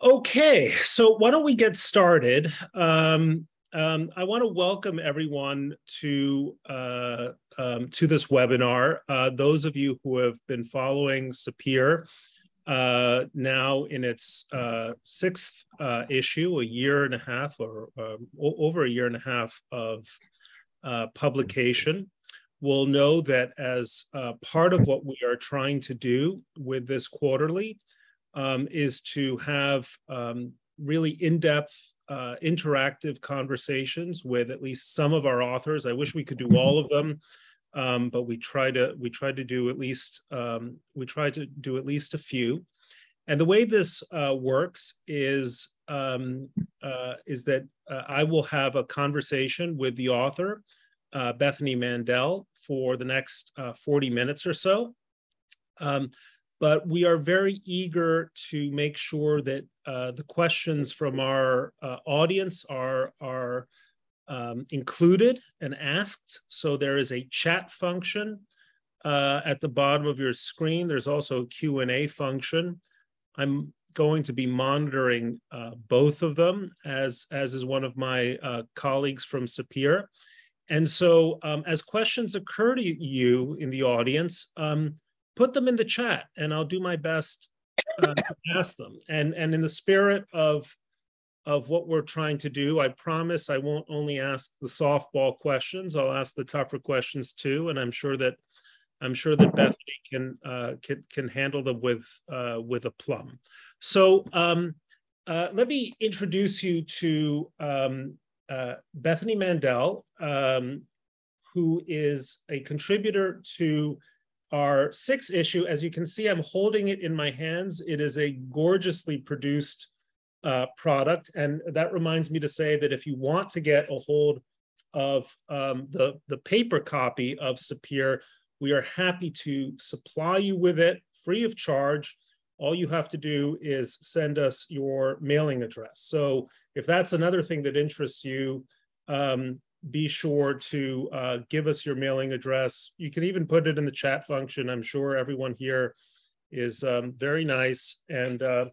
Okay, so why don't we get started? Um, um, I want to welcome everyone to uh, um, to this webinar. Uh, those of you who have been following Sapir uh, now in its uh, sixth uh, issue, a year and a half or um, over a year and a half of uh, publication, will know that as part of what we are trying to do with this quarterly um, is to have um, really in-depth uh, interactive conversations with at least some of our authors. I wish we could do all of them, um, but we try to we try to do at least um, we try to do at least a few. And the way this uh, works is um, uh, is that uh, I will have a conversation with the author, uh, Bethany Mandel, for the next uh, 40 minutes or so. But we are very eager to make sure that uh, the questions from our uh, audience are, are um, included and asked. So there is a chat function uh, at the bottom of your screen. There's also a Q&A function. I'm going to be monitoring uh, both of them as, as is one of my uh, colleagues from Sapir. And so um, as questions occur to you in the audience, um, put them in the chat and I'll do my best uh, to ask them. And, and in the spirit of, of what we're trying to do, I promise I won't only ask the softball questions, I'll ask the tougher questions too. And I'm sure that I'm sure that Bethany can uh, can can handle them with uh, with a plum. So um, uh, let me introduce you to um, uh, Bethany Mandel, um, who is a contributor to our sixth issue. As you can see, I'm holding it in my hands. It is a gorgeously produced uh, product. And that reminds me to say that if you want to get a hold of um, the, the paper copy of Sapir, we are happy to supply you with it free of charge. All you have to do is send us your mailing address. So if that's another thing that interests you, um, be sure to uh, give us your mailing address. You can even put it in the chat function. I'm sure everyone here is um, very nice and uh,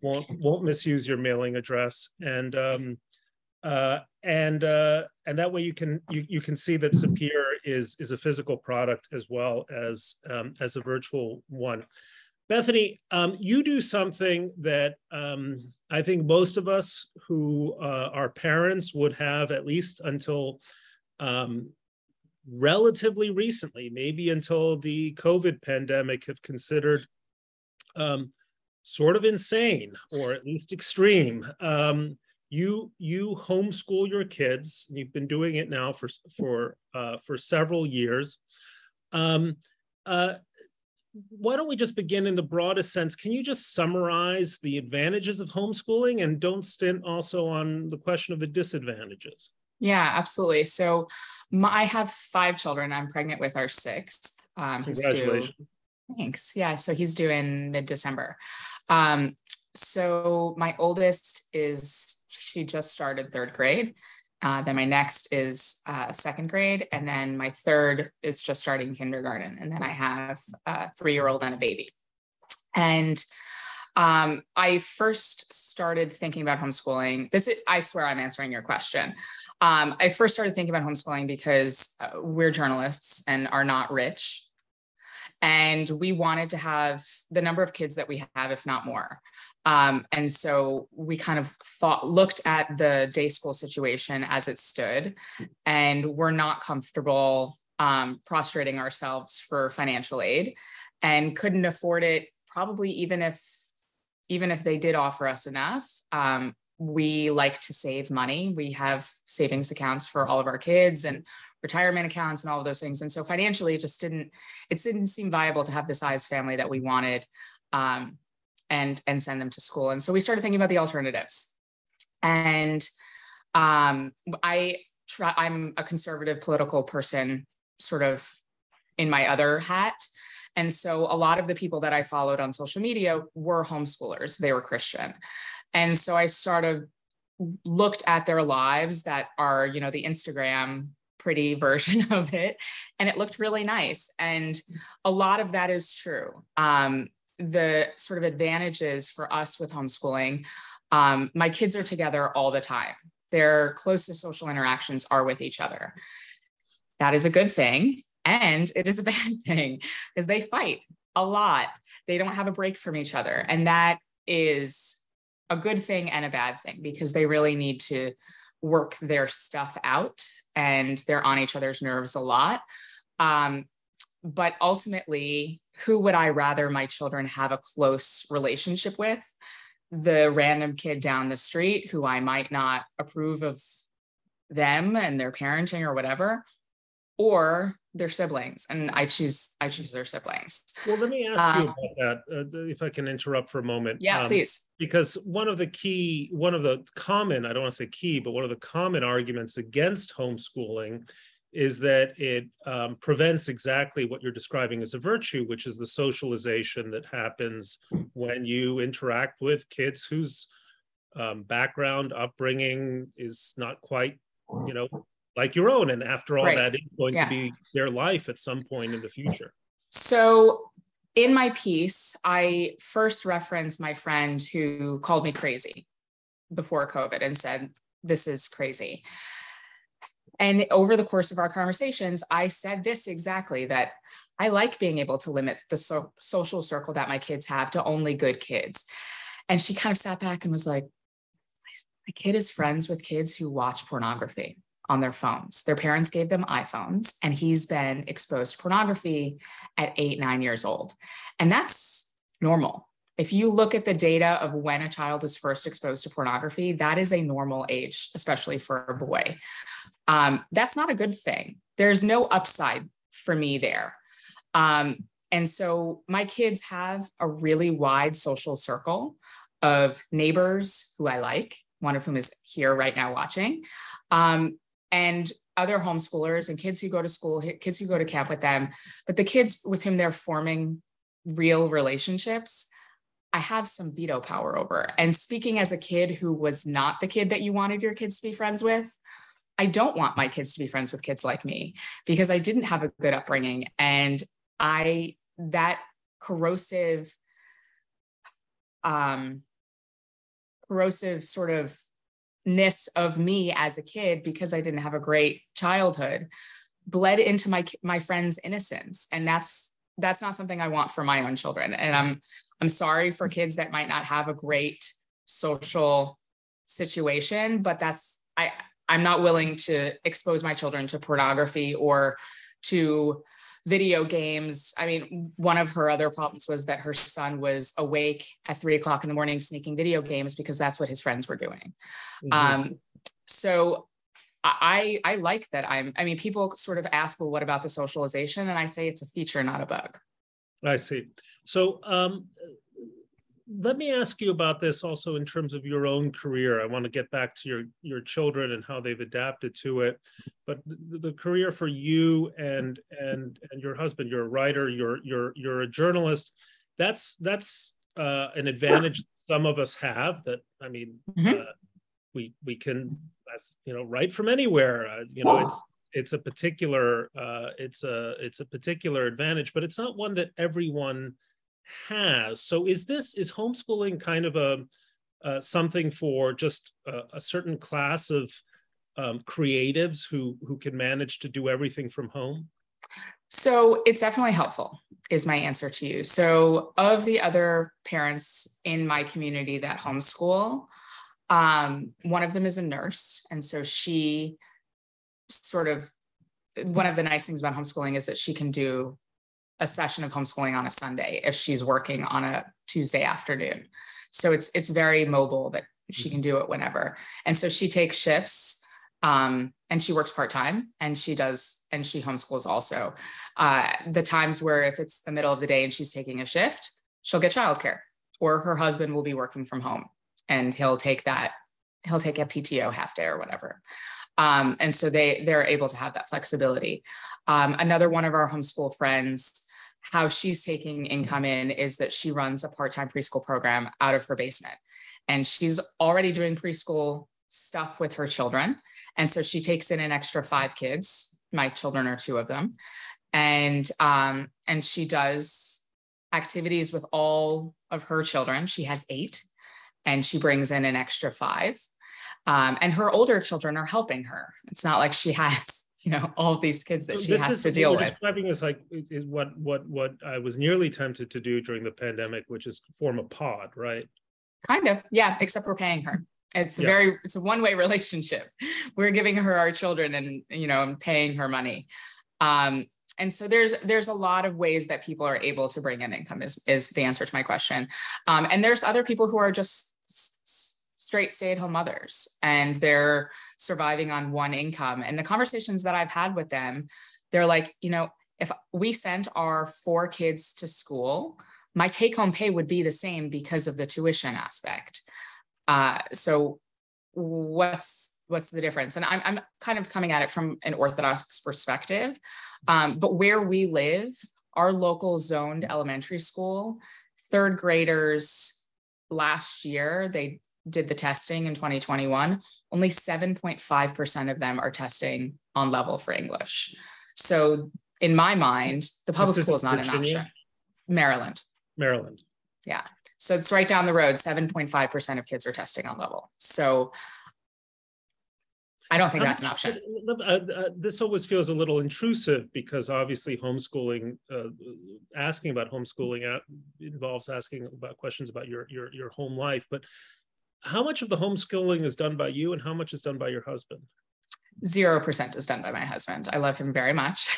won't won't misuse your mailing address. And um, uh, and uh, and that way you can you, you can see that Sapir is is a physical product as well as um, as a virtual one. Bethany, um, you do something that um, I think most of us who uh, are parents would have at least until um, relatively recently, maybe until the COVID pandemic, have considered um, sort of insane or at least extreme. Um, you you homeschool your kids. You've been doing it now for for uh, for several years. Um, uh, why don't we just begin in the broadest sense? Can you just summarize the advantages of homeschooling and don't stint also on the question of the disadvantages? Yeah, absolutely. So my, I have five children. I'm pregnant with our sixth. Um, Congratulations. Due, thanks. Yeah. So he's due in mid December. Um, so my oldest is, she just started third grade. Uh, then my next is uh, second grade, and then my third is just starting kindergarten, and then I have a three-year-old and a baby. And um, I first started thinking about homeschooling. This is, I swear, I'm answering your question. Um, I first started thinking about homeschooling because uh, we're journalists and are not rich, and we wanted to have the number of kids that we have, if not more. Um, and so we kind of thought, looked at the day school situation as it stood, and we're not comfortable um, prostrating ourselves for financial aid and couldn't afford it probably even if even if they did offer us enough. Um, we like to save money. We have savings accounts for all of our kids and retirement accounts and all of those things. And so financially it just didn't it didn't seem viable to have the size family that we wanted. Um, and and send them to school. And so we started thinking about the alternatives. And um, i try i'm a conservative political person sort of in my other hat. And so a lot of the people that i followed on social media were homeschoolers. They were christian. And so i sort of looked at their lives that are you know the instagram pretty version of it and it looked really nice. And a lot of that is true. Um, the sort of advantages for us with homeschooling, um, my kids are together all the time. Their closest social interactions are with each other. That is a good thing. And it is a bad thing because they fight a lot. They don't have a break from each other. And that is a good thing and a bad thing because they really need to work their stuff out and they're on each other's nerves a lot. Um, but ultimately, who would I rather my children have a close relationship with? The random kid down the street who I might not approve of them and their parenting or whatever, or their siblings and i choose i choose their siblings. Well let me ask um, you about that uh, if i can interrupt for a moment. Yeah um, please. because one of the key one of the common i don't want to say key but one of the common arguments against homeschooling is that it um, prevents exactly what you're describing as a virtue which is the socialization that happens when you interact with kids whose um, background upbringing is not quite you know like your own. And after all, right. that is going yeah. to be their life at some point in the future. So in my piece, I first referenced my friend who called me crazy before COVID and said, This is crazy. And over the course of our conversations, I said this exactly that I like being able to limit the so- social circle that my kids have to only good kids. And she kind of sat back and was like, My kid is friends with kids who watch pornography on their phones. Their parents gave them iPhones, and he's been exposed to pornography at eight, nine years old. And that's normal. If you look at the data of when a child is first exposed to pornography, that is a normal age, especially for a boy. Um, that's not a good thing. There's no upside for me there. Um, and so my kids have a really wide social circle of neighbors who I like, one of whom is here right now watching, um, and other homeschoolers and kids who go to school, kids who go to camp with them, but the kids with whom they're forming real relationships, I have some veto power over. And speaking as a kid who was not the kid that you wanted your kids to be friends with, I don't want my kids to be friends with kids like me because I didn't have a good upbringing. And I, that corrosive, um, corrosive sort of ness of me as a kid because I didn't have a great childhood bled into my my friend's innocence and that's that's not something I want for my own children and I'm I'm sorry for kids that might not have a great social situation but that's I I'm not willing to expose my children to pornography or to video games. I mean, one of her other problems was that her son was awake at three o'clock in the morning sneaking video games because that's what his friends were doing. Mm-hmm. Um, so I I like that I'm I mean people sort of ask well what about the socialization and I say it's a feature not a bug. I see. So um, let me ask you about this also in terms of your own career. I want to get back to your your children and how they've adapted to it, but the, the career for you and and and your husband, you're a writer, you're you're you're a journalist. That's that's uh, an advantage some of us have. That I mean, mm-hmm. uh, we we can you know write from anywhere. Uh, you know, it's it's a particular uh, it's a it's a particular advantage, but it's not one that everyone has. So is this is homeschooling kind of a uh, something for just a, a certain class of um, creatives who who can manage to do everything from home? So it's definitely helpful, is my answer to you. So of the other parents in my community that homeschool, um, one of them is a nurse, and so she sort of one of the nice things about homeschooling is that she can do a session of homeschooling on a Sunday if she's working on a Tuesday afternoon. So it's it's very mobile that she mm-hmm. can do it whenever. And so she takes shifts um, and she works part time and she does and she homeschools also. Uh, the times where if it's the middle of the day and she's taking a shift, she'll get childcare or her husband will be working from home and he'll take that he'll take a PTO half day or whatever. Um, and so they they're able to have that flexibility. Um, another one of our homeschool friends how she's taking income in is that she runs a part-time preschool program out of her basement and she's already doing preschool stuff with her children and so she takes in an extra five kids my children are two of them and um, and she does activities with all of her children. She has eight, and she brings in an extra five. Um, and her older children are helping her. It's not like she has, you know, all of these kids that she this has to deal with. Describing is like is what what what I was nearly tempted to do during the pandemic, which is form a pod, right? Kind of, yeah. Except we're paying her. It's yeah. very it's a one way relationship. We're giving her our children and you know and paying her money. Um, and so there's there's a lot of ways that people are able to bring in income is is the answer to my question. Um, and there's other people who are just straight stay-at-home mothers and they're surviving on one income. And the conversations that I've had with them, they're like, you know, if we sent our four kids to school, my take-home pay would be the same because of the tuition aspect. Uh, so what's what's the difference? And I'm, I'm kind of coming at it from an orthodox perspective, um, but where we live, our local zoned elementary school, third graders last year, they did the testing in 2021, only 7.5% of them are testing on level for English. So in my mind, the public school is not an option. Maryland. Maryland. Yeah. So it's right down the road. 7.5% of kids are testing on level. So I don't think that's an option. Uh, uh, this always feels a little intrusive because obviously homeschooling, uh, asking about homeschooling involves asking about questions about your, your, your home life. But how much of the homeschooling is done by you and how much is done by your husband? Zero percent is done by my husband. I love him very much.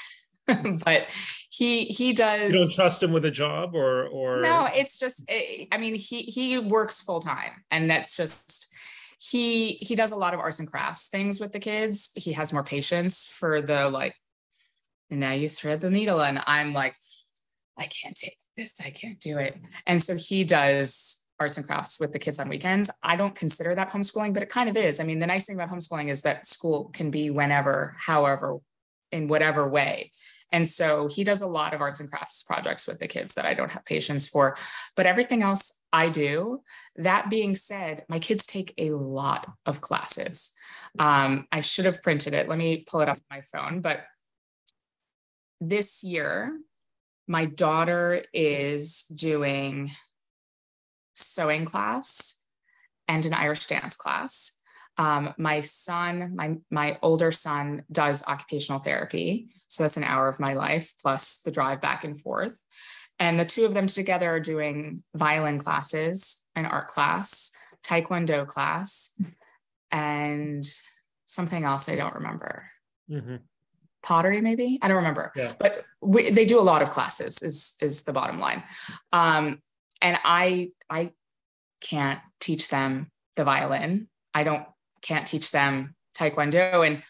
but he he does you don't trust him with a job or or no it's just eh, i mean he he works full time and that's just he he does a lot of arts and crafts things with the kids he has more patience for the like now you thread the needle and i'm like i can't take this i can't do it and so he does arts and crafts with the kids on weekends. I don't consider that homeschooling, but it kind of is. I mean, the nice thing about homeschooling is that school can be whenever, however, in whatever way. And so he does a lot of arts and crafts projects with the kids that I don't have patience for. But everything else I do. That being said, my kids take a lot of classes. Um, I should have printed it. Let me pull it up on my phone. But this year, my daughter is doing sewing class and an Irish dance class. Um, my son, my my older son, does occupational therapy, so that's an hour of my life plus the drive back and forth. And the two of them together are doing violin classes, an art class, taekwondo class, and something else I don't remember. Mm-hmm. Pottery, maybe I don't remember. Yeah. But we, they do a lot of classes. Is is the bottom line. Um, and I I can't teach them the violin. I don't can't teach them taekwondo. And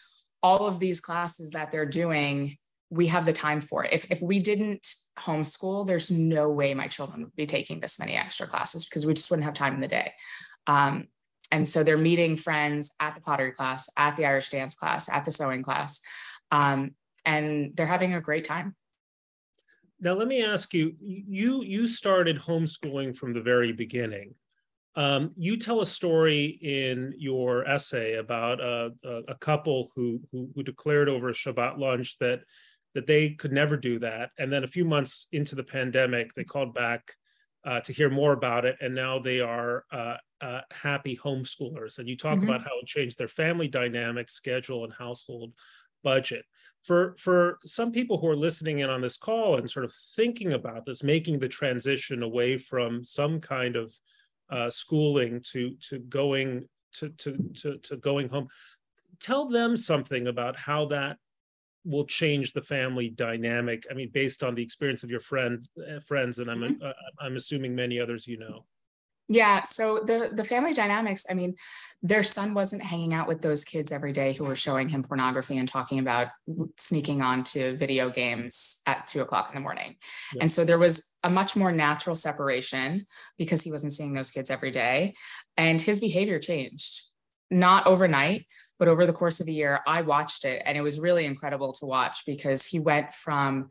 all of these classes that they're doing we have the time for it. If, if we didn't homeschool there's no way my children would be taking this many extra classes because we just wouldn't have time in the day. Um, and so they're meeting friends at the pottery class at the irish dance class at the sewing class. Um, and they're having a great time now let me ask you you you started homeschooling from the very beginning um, you tell a story in your essay about a, a, a couple who, who, who declared over a Shabbat lunch that that they could never do that, and then a few months into the pandemic, they called back uh, to hear more about it, and now they are uh, uh, happy homeschoolers. And you talk mm-hmm. about how it changed their family dynamic, schedule, and household budget. For for some people who are listening in on this call and sort of thinking about this, making the transition away from some kind of uh, schooling to to going to, to to to going home tell them something about how that will change the family dynamic i mean based on the experience of your friend uh, friends and i'm mm-hmm. uh, i'm assuming many others you know yeah. So the the family dynamics, I mean, their son wasn't hanging out with those kids every day who were showing him pornography and talking about sneaking onto video games at two o'clock in the morning. Yeah. And so there was a much more natural separation because he wasn't seeing those kids every day. And his behavior changed, not overnight, but over the course of a year, I watched it and it was really incredible to watch because he went from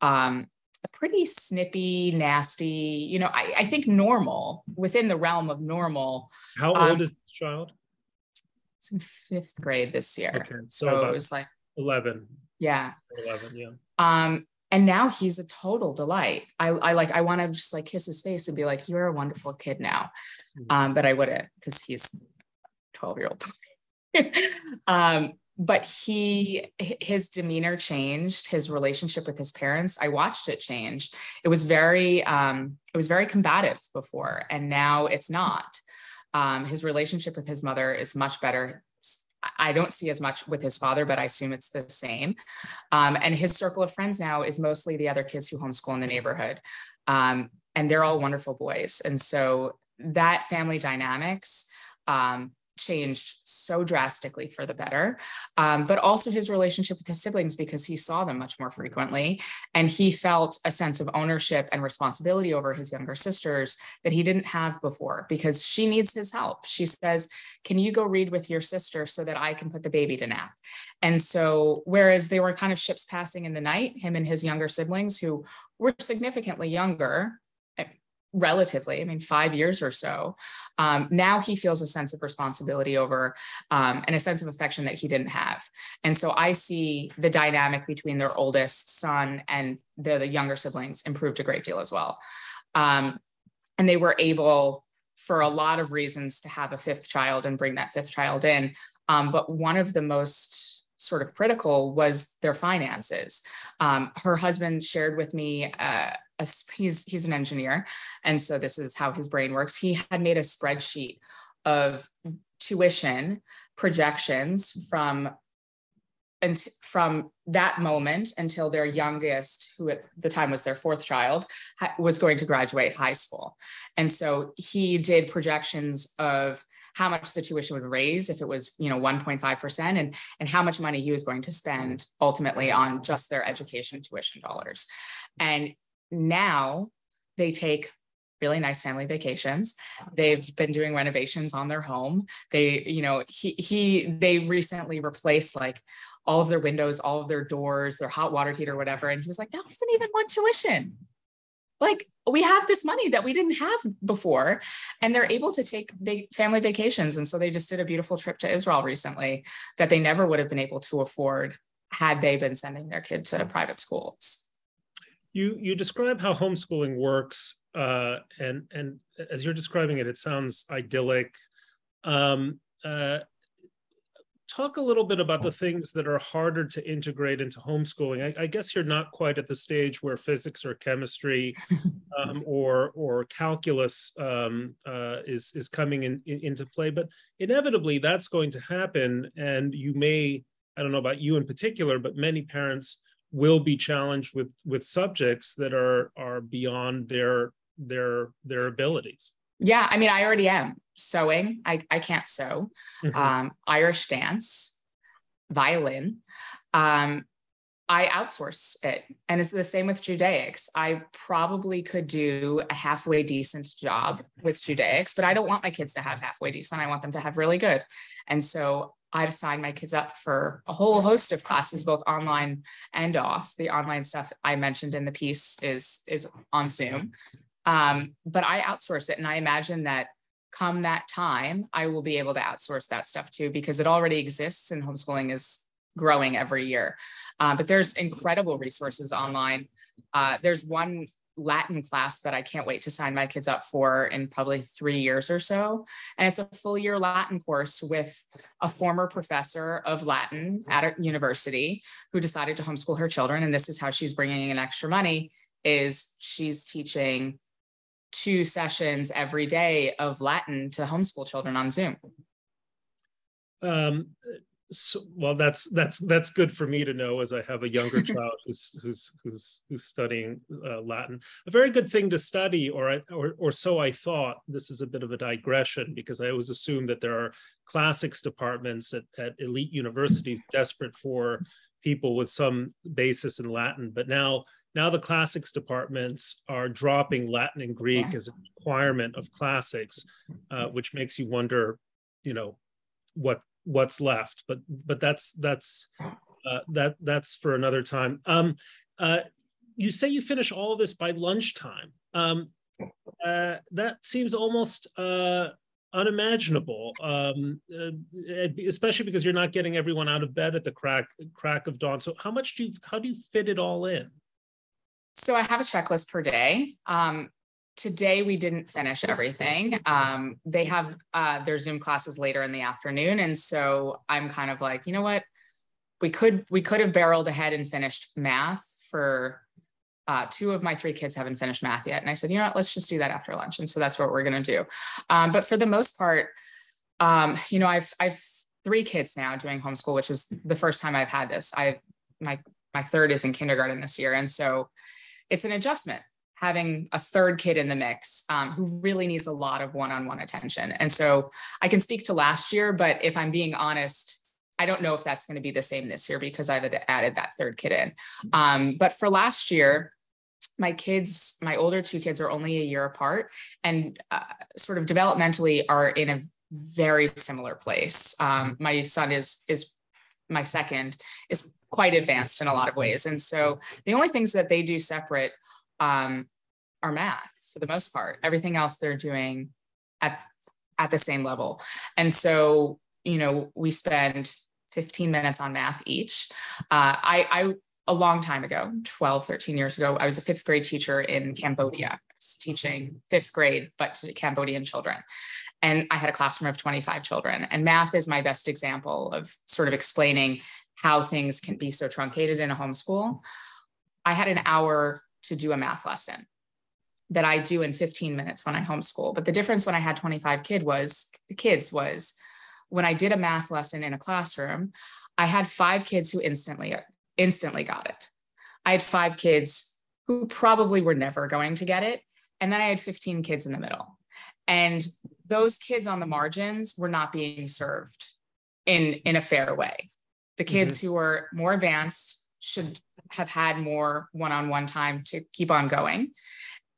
um, a pretty snippy, nasty, you know, I, I think normal within the realm of normal. How um, old is this child? It's in fifth grade this year. Okay. So, so it was like 11. Yeah. 11, yeah. Um, and now he's a total delight. I, I like I want to just like kiss his face and be like, "You're a wonderful kid now," mm-hmm. um, but I wouldn't because he's twelve year old. um, but he his demeanor changed his relationship with his parents i watched it change it was very um it was very combative before and now it's not um his relationship with his mother is much better I don't see as much with his father, but I assume it's the same. Um, and his circle of friends now is mostly the other kids who homeschool in the neighborhood. Um, and they're all wonderful boys. And so that family dynamics um, changed so drastically for the better, um, but also his relationship with his siblings because he saw them much more frequently. And he felt a sense of ownership and responsibility over his younger sisters that he didn't have before because she needs his help. She says, Can you go read with your sister so that I can put the baby to nap? And so, whereas they were kind of ships passing in the night, him and his younger siblings who were significantly younger relatively, I mean, five years or so. Um, now he feels a sense of responsibility over um, and a sense of affection that he didn't have. And so I see the dynamic between their oldest son and the, the younger siblings improved a great deal as well. Um, and they were able, for a lot of reasons, to have a fifth child and bring that fifth child in. Um, but one of the most sort of critical was their finances. Um, her husband shared with me uh, a, he's he's an engineer, and so this is how his brain works. He had made a spreadsheet of tuition projections from and from that moment until their youngest, who at the time was their fourth child, was going to graduate high school. And so he did projections of how much the tuition would raise if it was, you know, 1.5% and, and how much money he was going to spend mm-hmm. ultimately on just their education tuition dollars. And now they take really nice family vacations. They've been doing renovations on their home. They, you know, he he they recently replaced like all of their windows, all of their doors, their hot water heater, whatever. And he was like, that wasn't even one tuition. Like we have this money that we didn't have before, and they're able to take family vacations. And so they just did a beautiful trip to Israel recently that they never would have been able to afford had they been sending their kid to private schools you you describe how homeschooling works uh, and and as you're describing it it sounds idyllic. Um, uh, talk a little bit about the things that are harder to integrate into homeschooling. I, I guess you're not quite at the stage where physics or chemistry um, or or calculus um, uh, is is coming in, in, into play but inevitably that's going to happen and you may i don't know about you in particular but many parents will be challenged with with subjects that are are beyond their their their abilities. Yeah i mean i already am sewing. I, I can't sew. Mm-hmm. um, irish dance violin. Um, i outsource it. And it's the same with judaics. I probably could do a halfway decent job with judaics but i don't want my kids to have halfway decent. I want them to have really good. And so I've signed my kids up for a whole host of classes, both online and off. The online stuff I mentioned in the piece is is on Zoom, um, but I outsource it, and I imagine that come that time, I will be able to outsource that stuff too because it already exists, and homeschooling is growing every year. Uh, but there's incredible resources online. Uh, there's one Latin class that I can't wait to sign my kids up for in probably three years or so. And it's a full year Latin course with a former professor of Latin at a university who decided to homeschool her children. And this is how she's bringing in extra money is she's teaching two sessions every day of Latin to homeschool children on Zoom. Um, so, well that's that's that's good for me to know as i have a younger child who's who's who's who's studying uh, latin. A very good thing to study or, I, or or so i thought. This is a bit of a digression because i always assume that there are classics departments at, at elite universities desperate for people with some basis in latin. But now now the classics departments are dropping latin and greek yeah. as a requirement of classics uh, which makes you wonder you know what what's left but but that's that's uh, that that's for another time. Um uh you say you finish all this by lunchtime. Um uh that seems almost uh unimaginable. Um uh, especially because you're not getting everyone out of bed at the crack crack of dawn. So how much do you how do you fit it all in? So I have a checklist per day. Um, today we didn't finish everything. Um, they have uh, their Zoom classes later in the afternoon, and so I'm kind of like, you know what, we could we could have barreled ahead and finished math for. Uh, two of my three kids haven't finished math yet, and I said, you know what, let's just do that after lunch, and so that's what we're going to do. Um, but for the most part, um, you know, I've I've three kids now doing homeschool, which is the first time I've had this. I my my third is in kindergarten this year, and so it's an adjustment having a third kid in the mix um, who really needs a lot of one-on-one attention. And so I can speak to last year, but if I'm being honest, I don't know if that's going to be the same this year because I've added that third kid in. Um, but for last year, my kids, my older two kids are only a year apart and uh, sort of developmentally are in a very similar place. Um, my son is is my second is quite advanced in a lot of ways, and so the only things that they do separate um, are math for the most part. Everything else they're doing at at the same level. And so, you know, we spend 15 minutes on math each. Uh, I, I a long time ago, 12, 13 years ago, I was a fifth grade teacher in Cambodia. I was teaching fifth grade, but to Cambodian children. And I had a classroom of 25 children. And math is my best example of sort of explaining how things can be so truncated in a homeschool. I had an hour to do a math lesson that I do in 15 minutes when I homeschool. But the difference when I had 25 kid was kids was when I did a math lesson in a classroom, I had five kids who instantly instantly got it. I had five kids who probably were never going to get it. And then I had 15 kids in the middle. And those kids on the margins were not being served in, in a fair way. The kids mm-hmm. who were more advanced should have had more one-on-one time to keep on going.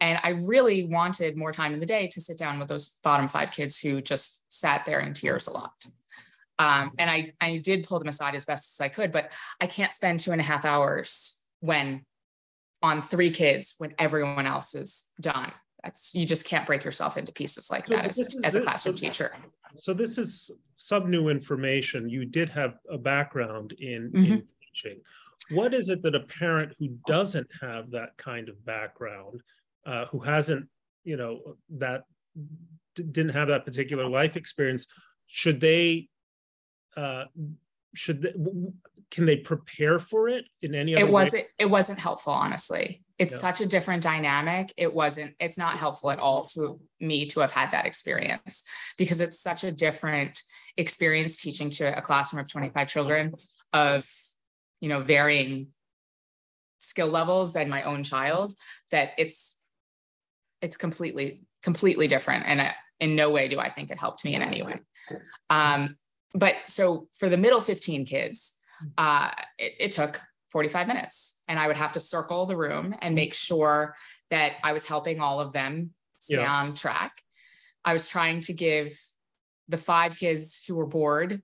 And I really wanted more time in the day to sit down with those bottom five kids who just sat there in tears a lot. Um, and I, I did pull them aside as best as I could, but I can't spend two and a half hours when on three kids when everyone else is done. That's you just can't break yourself into pieces like that as, is, as a classroom so, teacher. So this is some new information. You did have a background in, mm-hmm. in teaching. What is it that a parent who doesn't have that kind of background uh, who hasn't, you know, that didn't have that particular life experience, should they, uh, should they, can they prepare for it in any it wasn't way? it wasn't helpful honestly it's yeah. such a different dynamic it wasn't it's not helpful at all to me to have had that experience because it's such a different experience teaching to a classroom of 25 children of you know varying skill levels than my own child that it's it's completely completely different. And in no way do i think it helped me in any way. Um, but so for the middle 15 kids uh, it, it took 45 minutes and i would have to circle the room and make sure that i was helping all of them stay yeah. on track. I was trying to give the five kids who were bored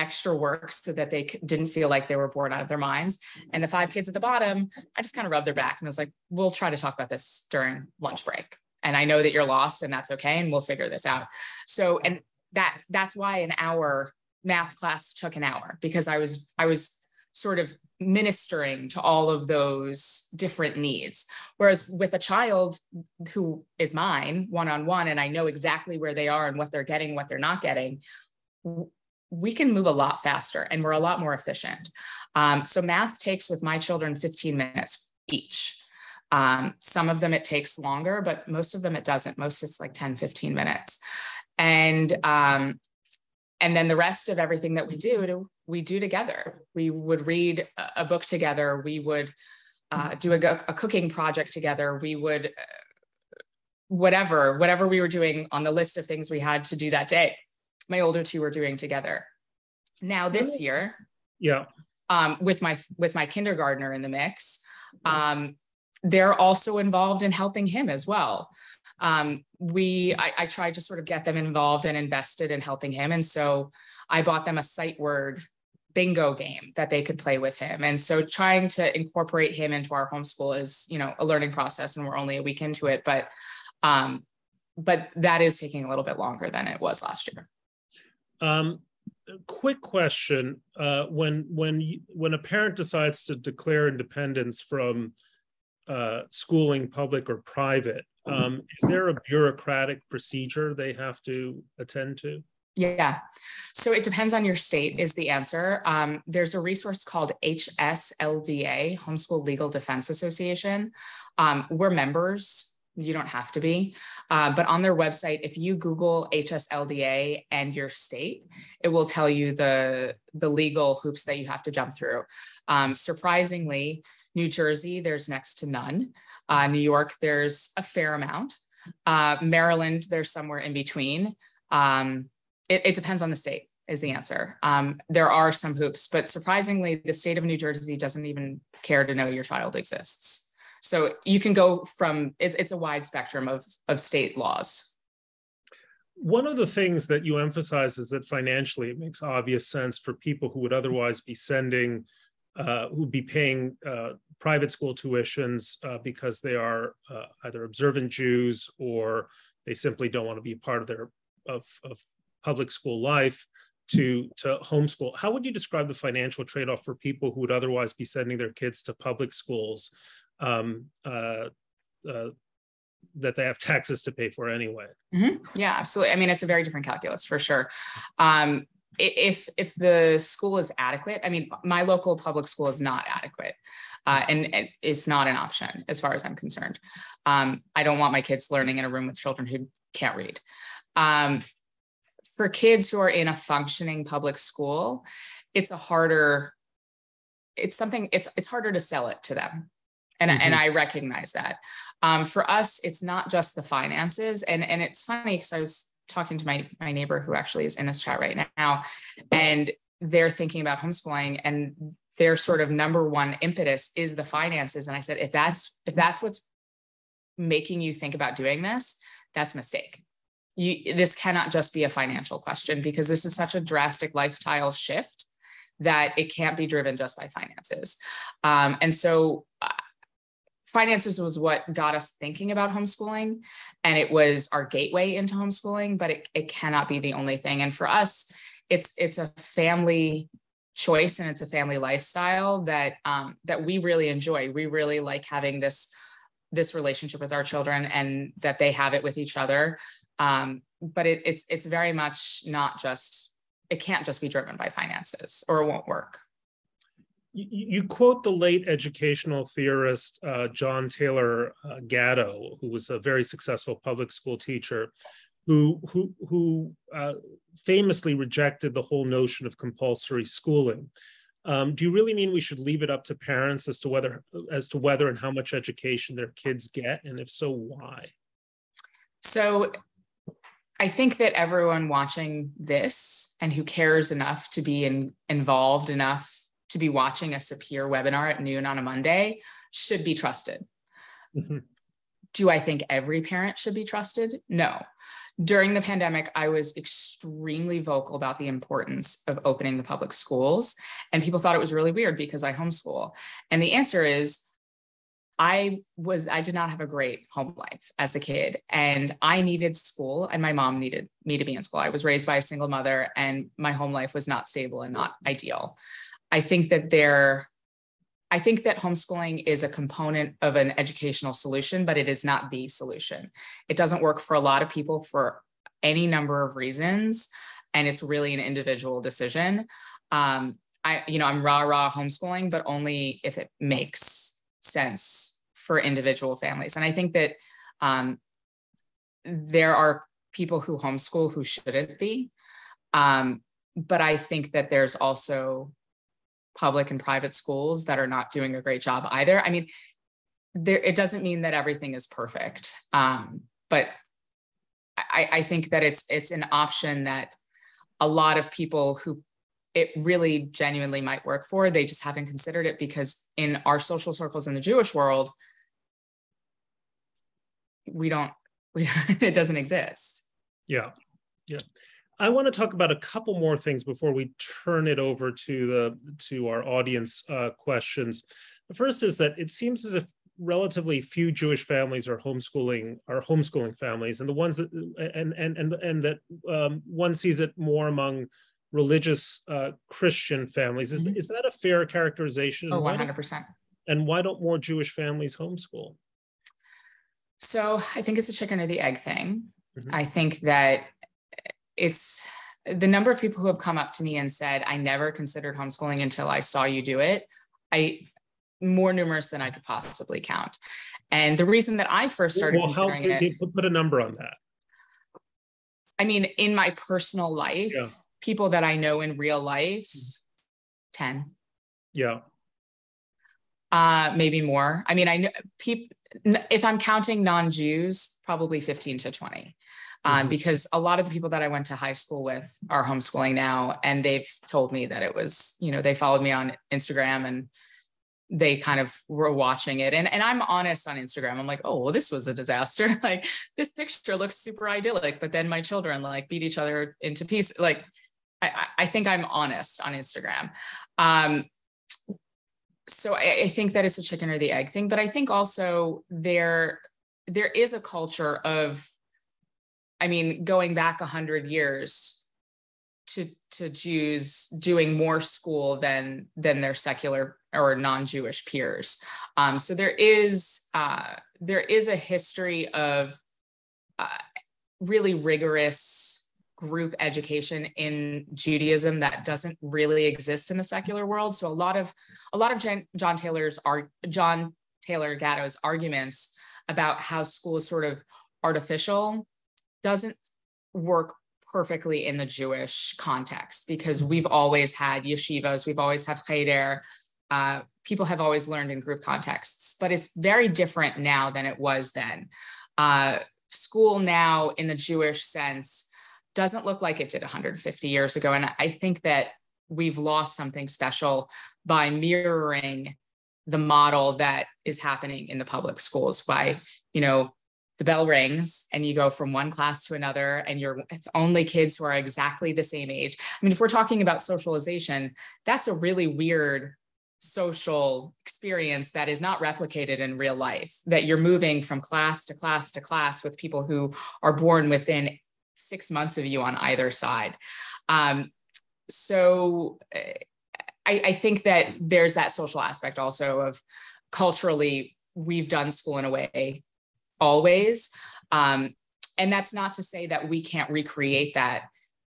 extra work so that they didn't feel like they were bored out of their minds. Mm-hmm. And the five kids at the bottom, I just kind of rubbed their back and was like, we'll try to talk about this during lunch break. And I know that you're lost and that's okay. And we'll figure this out. So, and that, that's why an hour math class took an hour because I was, I was sort of ministering to all of those different needs. Whereas with a child who is mine one on one, and I know exactly where they are and what they're getting, what they're not getting, we can move a lot faster and we're a lot more efficient. Um, so math takes with my children 15 minutes each. Um, some of them it takes longer, but most of them it doesn't. Most it's like 10, 15 minutes. And um, and then the rest of everything that we do, we do together. We would read a book together. We would uh, do a, a, cooking project together. We would uh, whatever, whatever we were doing on the list of things we had to do that day my older two were doing together. Now this year, yeah, um, with my with my kindergartner in the mix, um, they're also involved in helping him as well. Um, we I, I tried to sort of get them involved and invested in helping him, and so I bought them a sight word bingo game that they could play with him. And so trying to incorporate him into our homeschool is, you know, a learning process and we're only a week into it, but um, but that is taking a little bit longer than it was last year. Um, quick question: uh, When when you, when a parent decides to declare independence from uh, schooling, public or private, um, is there a bureaucratic procedure they have to attend to? Yeah. So it depends on your state, is the answer. Um, there's a resource called HSLDA, Homeschool Legal Defense Association. Um, we're members. You don't have to be. Uh, but on their website, if you Google HSLDA and your state, it will tell you the, the legal hoops that you have to jump through. Um, surprisingly, New Jersey, there's next to none. Uh, New York, there's a fair amount. Uh, Maryland, there's somewhere in between. Um, it, it, depends on the state, is the answer. Um, there are some hoops, but surprisingly, the state of New Jersey doesn't even care to know your child exists. So you can go from it's, it's a wide spectrum of, of state laws. One of the things that you emphasize is that financially it makes obvious sense for people who would otherwise be sending uh, who'd be paying uh, private school tuitions uh, because they are uh, either observant Jews or they simply don't want to be part of their of, of public school life to to homeschool. How would you describe the financial trade-off for people who would otherwise be sending their kids to public schools um, uh, uh, that they have taxes to pay for anyway? Mm-hmm. Yeah, absolutely. I mean, it's a very different calculus for sure. Um, if if the school is adequate i mean my local public school is not adequate uh, and, it's not an option as far as i'm concerned um, i don't want my kids learning in a room with children who can't read um, for kids who are in a functioning public school it's a harder it's something it's it's harder to sell it to them and, mm-hmm. and i recognize that um, for us it's not just the finances and and it's funny because i was talking to my my neighbor who actually is in this chat right now, and they're thinking about homeschooling and their sort of number one impetus is the finances. And I said, if that's if that's what's making you think about doing this, that's a mistake. You, this cannot just be a financial question because this is such a drastic lifestyle shift that it can't be driven just by finances. Um, and so uh, finances was what got us thinking about homeschooling and it was our gateway into homeschooling but it, it cannot be the only thing. And for us it's it's a family choice and it's a family lifestyle that um, that we really enjoy. We really like having this this relationship with our children and that they have it with each other. Um, but it, it's it's very much not just it can't just be driven by finances or it won't work you, quote the late educational theorist uh, John Taylor uh, Gatto, who was a very successful public school teacher, who who who uh, famously rejected the whole notion of compulsory schooling. Um, do you really mean we should leave it up to parents as to whether as to whether and how much education their kids get, and if so, why? So I think that everyone watching this and who cares enough to be in, involved enough to be watching a Sapir webinar at noon on a Monday should be trusted. Mm-hmm. Do I think every parent should be trusted? No. During the pandemic, I was extremely vocal about the importance of opening the public schools. And people thought it was really weird because I homeschool. And the answer is, I was I did not have a great home life as a kid and I needed school and my mom needed me to be in school. I was raised by a single mother and my home life was not stable and not ideal. I think that there, I think that homeschooling is a component of an educational solution, but it is not the solution. It doesn't work for a lot of people for any number of reasons, and it's really an individual decision. Um, I, you know, I'm rah rah homeschooling, but only if it makes sense for individual families. And I think that um, there are people who homeschool who shouldn't be. Um, but I think that there's also public and private schools that are not doing a great job either. I mean, there it doesn't mean that everything is perfect, um, but I, I think that it's it's an option that a lot of people who it really genuinely might work for they just haven't considered it because in our social circles in the Jewish world, we don't we it doesn't exist. Yeah, yeah. I want to talk about a couple more things before we turn it over to the to our audience uh, questions. The first is that it seems as if relatively few Jewish families are homeschooling are homeschooling families, and the ones that and and and and that um, one sees it more among religious uh, Christian families. Is, mm-hmm. is that a fair characterization? Oh, 100%. And why don't more Jewish families homeschool? So I think it's a chicken or the egg thing. Mm-hmm. I think that it's the number of people who have come up to me and said, I never considered homeschooling until I saw you do it. I more numerous than I could possibly count. And the reason that I first started well, considering how, it, put a number on that. I mean, in my personal life, yeah. people that I know in real life, mm-hmm. 10. Yeah. Uh, maybe more. I mean, I know people, if I'm counting non-Jews, probably 15 to 20. Um, mm-hmm. because a lot of the people that I went to high school with are homeschooling now, and they've told me that it was, you know, they followed me on Instagram and they kind of were watching it. And, and I'm honest on Instagram. I'm like, oh, well, this was a disaster. like this picture looks super idyllic, but then my children like beat each other into pieces. Like I, I think I'm honest on Instagram. Um, so I, I think that it's a chicken or the egg thing, but I think also there there is a culture of, I mean, going back a hundred years to to Jews doing more school than than their secular or non-Jewish peers. Um, so there is uh, there is a history of uh, really rigorous group education in Judaism that doesn't really exist in the secular world. So a lot of a lot of John, John Taylor's are John Taylor Gatto's arguments about how school is sort of artificial doesn't work perfectly in the Jewish context because we've always had yeshivas, we've always had cheder, uh, people have always learned in group contexts, but it's very different now than it was then. Uh, school now, in the Jewish sense, doesn't look like it did 150 years ago. And I think that we've lost something special by mirroring the model that is happening in the public schools by, you know, the bell rings and you go from one class to another and you're with only kids who are exactly the same age. I mean, if we're talking about socialization, that's a really weird social experience that is not replicated in real life, that you're moving from class to class to class with people who are born within six months of you on either side. Um, so eh, I, I think that there's that social aspect also of culturally, we've done school in a way always. Um, and that's not to say that we can't recreate that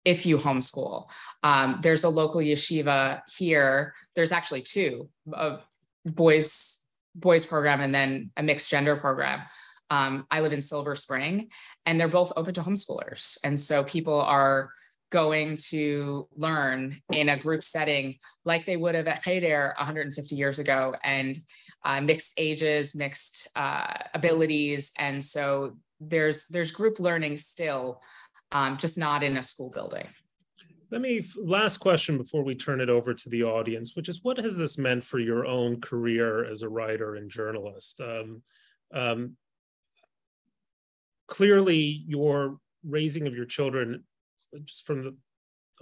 if you homeschool. Um, there's a local yeshiva here. There's actually two, a boys boys program and then a mixed gender program. Um, I live in Silver Spring, and they're both open to homeschoolers. And so people are going to learn in a group setting like they would have at Cheder 150 years ago and uh, mixed ages, mixed uh, abilities. And so there's there's group learning still, um, just not in a school building. Let me last question before we turn it over to the audience, which is what has this meant for your own career as a writer and journalist? Um, um, clearly, your raising of your children just from the,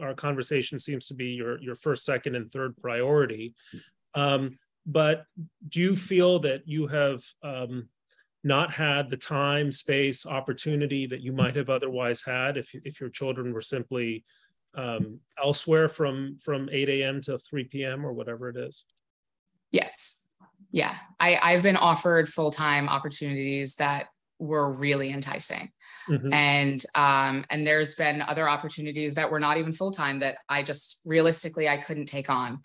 our conversation seems to be your your first, second, and third priority. Um, but do you feel that you have um, not had the time, space, opportunity that you might have otherwise had if if your children were simply um, elsewhere from from 8 a.m. to 3 p.m. or whatever it is? Yes. Yeah, I, I've been offered full time opportunities that were really enticing. Mm-hmm. and um, and there's been other opportunities that were not even full-time that i just realistically i couldn't take on.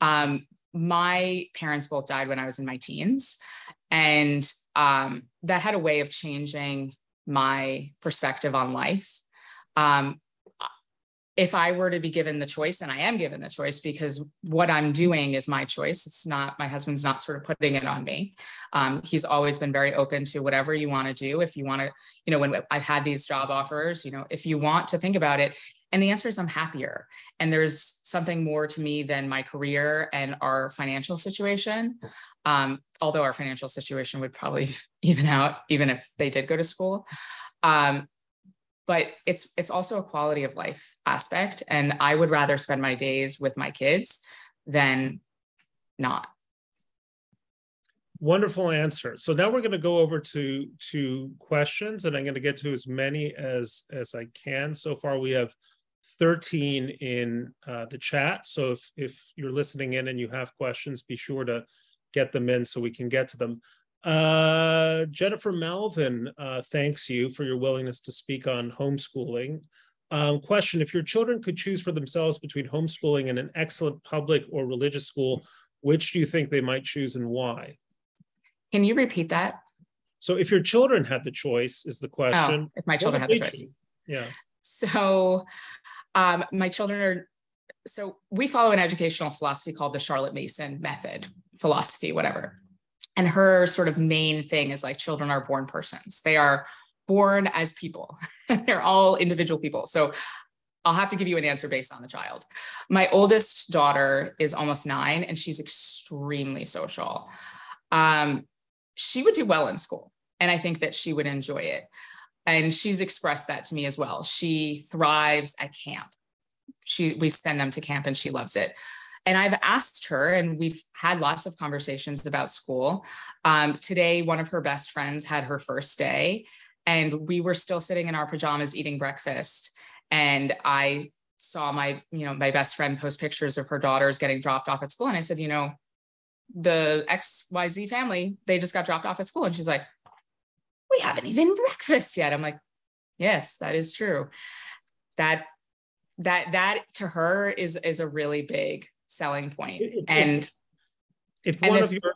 Um, my parents both died when i was in my teens and um, that had a way of changing my perspective on life. Um, if I were to be given the choice, and I am given the choice because what I'm doing is my choice. It's not, my husband's not sort of putting it on me. Um, he's always been very open to whatever you want to do. If you want to, you know, when I've had these job offers, you know, if you want to think about it, and the answer is I'm happier. And there's something more to me than my career and our financial situation. Um, although our financial situation would probably even out, even if they did go to school. Um, but it's it's also a quality of life aspect and i would rather spend my days with my kids than not. Wonderful answer. So now we're going to go over to to questions and i'm going to get to as many as as i can. So far we have 13 in uh, the chat. So if if you're listening in and you have questions be sure to get them in so we can get to them. Uh, Jennifer Malvin uh, thanks you for your willingness to speak on homeschooling. Um, question If your children could choose for themselves between homeschooling and an excellent public or religious school, which do you think they might choose and why? Can you repeat that? So, if your children had the choice, is the question. Oh, if my children had the choice. Choose? Yeah. So, um, my children are so we follow an educational philosophy called the Charlotte Mason method, philosophy, whatever. And her sort of main thing is like children are born persons. They are born as people. They're all individual people. So I'll have to give you an answer based on the child. My oldest daughter is almost nine and she's extremely social. Um, she would do well in school, and I think that she would enjoy it. And she's expressed that to me as well. She thrives at camp she we send them to camp and she loves it and I've asked her, and we've had lots of conversations about school. Um, today, one of her best friends had her first day, and we were still sitting in our pajamas eating breakfast. And I saw my, you know, my best friend post pictures of her daughters getting dropped off at school. And I said, you know, the XYZ family, they just got dropped off at school. And she's like, we haven't even breakfast yet. I'm like, yes, that is true. That that that to her is is a really big selling point. and if and one this, of your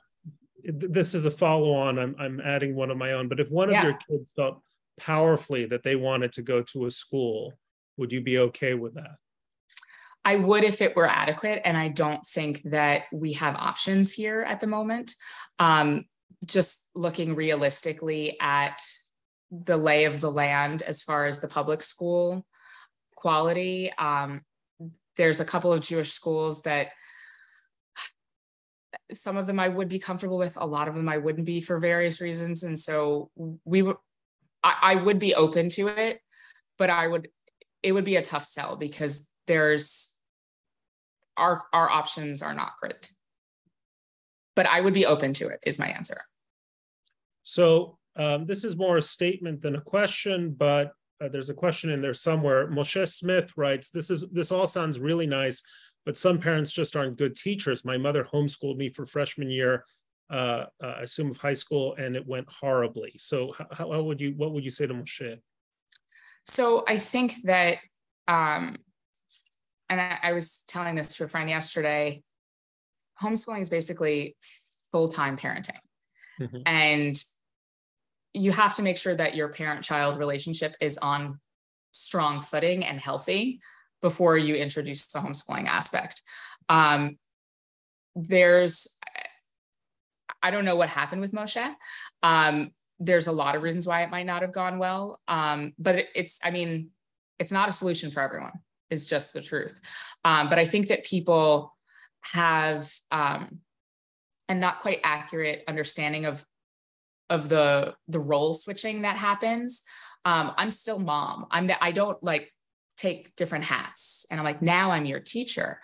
this is a follow on, I'm I'm adding one of my own, but if one of yeah. your kids felt powerfully that they wanted to go to a school, would you be okay with that? I would if it were adequate. And I don't think that we have options here at the moment. Um, just looking realistically at the lay of the land as far as the public school quality. Um, there's a couple of Jewish schools that some of them I would be comfortable with, a lot of them I wouldn't be for various reasons. And so we would, I, I would be open to it, but I would, it would be a tough sell because there's, our, our options are not great. But I would be open to it, is my answer. So um, this is more a statement than a question, but uh, there's a question in there somewhere. Moshe Smith writes, "This is this all sounds really nice, but some parents just aren't good teachers. My mother homeschooled me for freshman year, uh, uh, I assume of high school, and it went horribly. So, how, how, would you what would you say to Moshe?" So I think that, um, and I, I was telling this to a friend yesterday. Homeschooling is basically full time parenting, mm-hmm. and you have to make sure that your parent child relationship is on strong footing and healthy before you introduce the homeschooling aspect. Um, there's, I don't know what happened with Moshe. Um, there's a lot of reasons why it might not have gone well. Um, but it's, I mean, it's not a solution for everyone, is just the truth. Um, but I think that people have um, a not quite accurate understanding of of the the role switching that happens um, i'm still mom. I'm the, i don't like take different hats. And i'm like now i'm your teacher.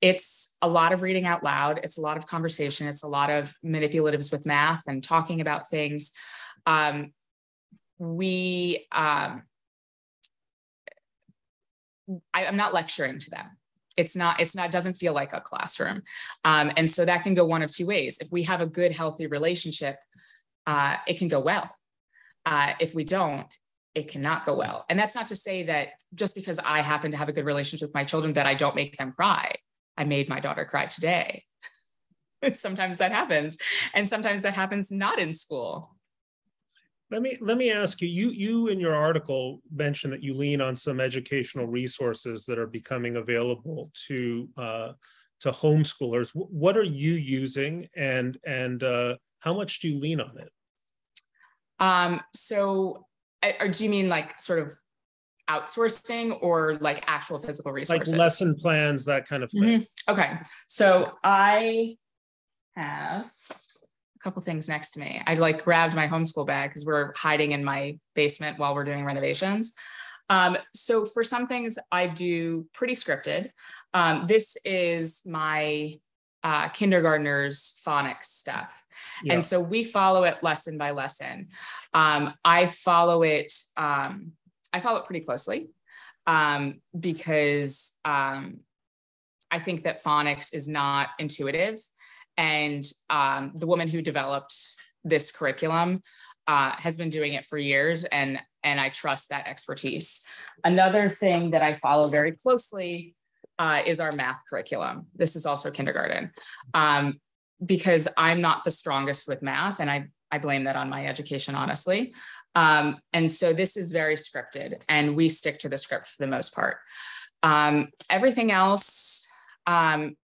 It's a lot of reading out loud. It's a lot of conversation. It's a lot of manipulatives with math and talking about things. Um, we um, I, i'm not lecturing to them. It's not it's not doesn't feel like a classroom. Um, and so that can go one of two ways. If we have a good healthy relationship uh, it can go well. Uh, if we don't, it cannot go well. And that's not to say that just because I happen to have a good relationship with my children that I don't make them cry. I made my daughter cry today. sometimes that happens, and sometimes that happens not in school. Let me let me ask you. You you in your article mentioned that you lean on some educational resources that are becoming available to uh, to homeschoolers. What are you using, and and uh, how much do you lean on it? Um, so, or do you mean like sort of outsourcing or like actual physical resources? Like lesson plans, that kind of thing. Mm-hmm. Okay. So I have a couple things next to me. I like grabbed my homeschool bag because we're hiding in my basement while we're doing renovations. Um, so for some things I do pretty scripted. Um, this is my uh, kindergartners phonics stuff. Yeah. And so we follow it lesson by lesson. Um, I follow it, um, I follow it pretty closely um, because um, I think that phonics is not intuitive And um, the woman who developed this curriculum uh, has been doing it for years, and and I trust that expertise. Another thing that I follow very closely uh, is our math curriculum. This is also kindergarten, um, because I'm not the strongest with math, and I I blame that on my education, honestly. Um, and so this is very scripted, and we stick to the script for the most part. Um, everything else, um,